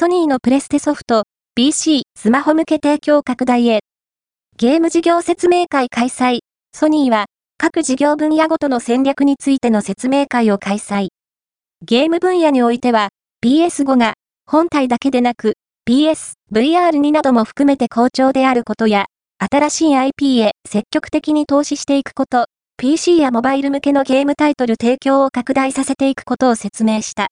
ソニーのプレステソフト、PC、スマホ向け提供拡大へ。ゲーム事業説明会開催。ソニーは、各事業分野ごとの戦略についての説明会を開催。ゲーム分野においては、PS5 が、本体だけでなく、PS、VR2 なども含めて好調であることや、新しい IP へ積極的に投資していくこと、PC やモバイル向けのゲームタイトル提供を拡大させていくことを説明した。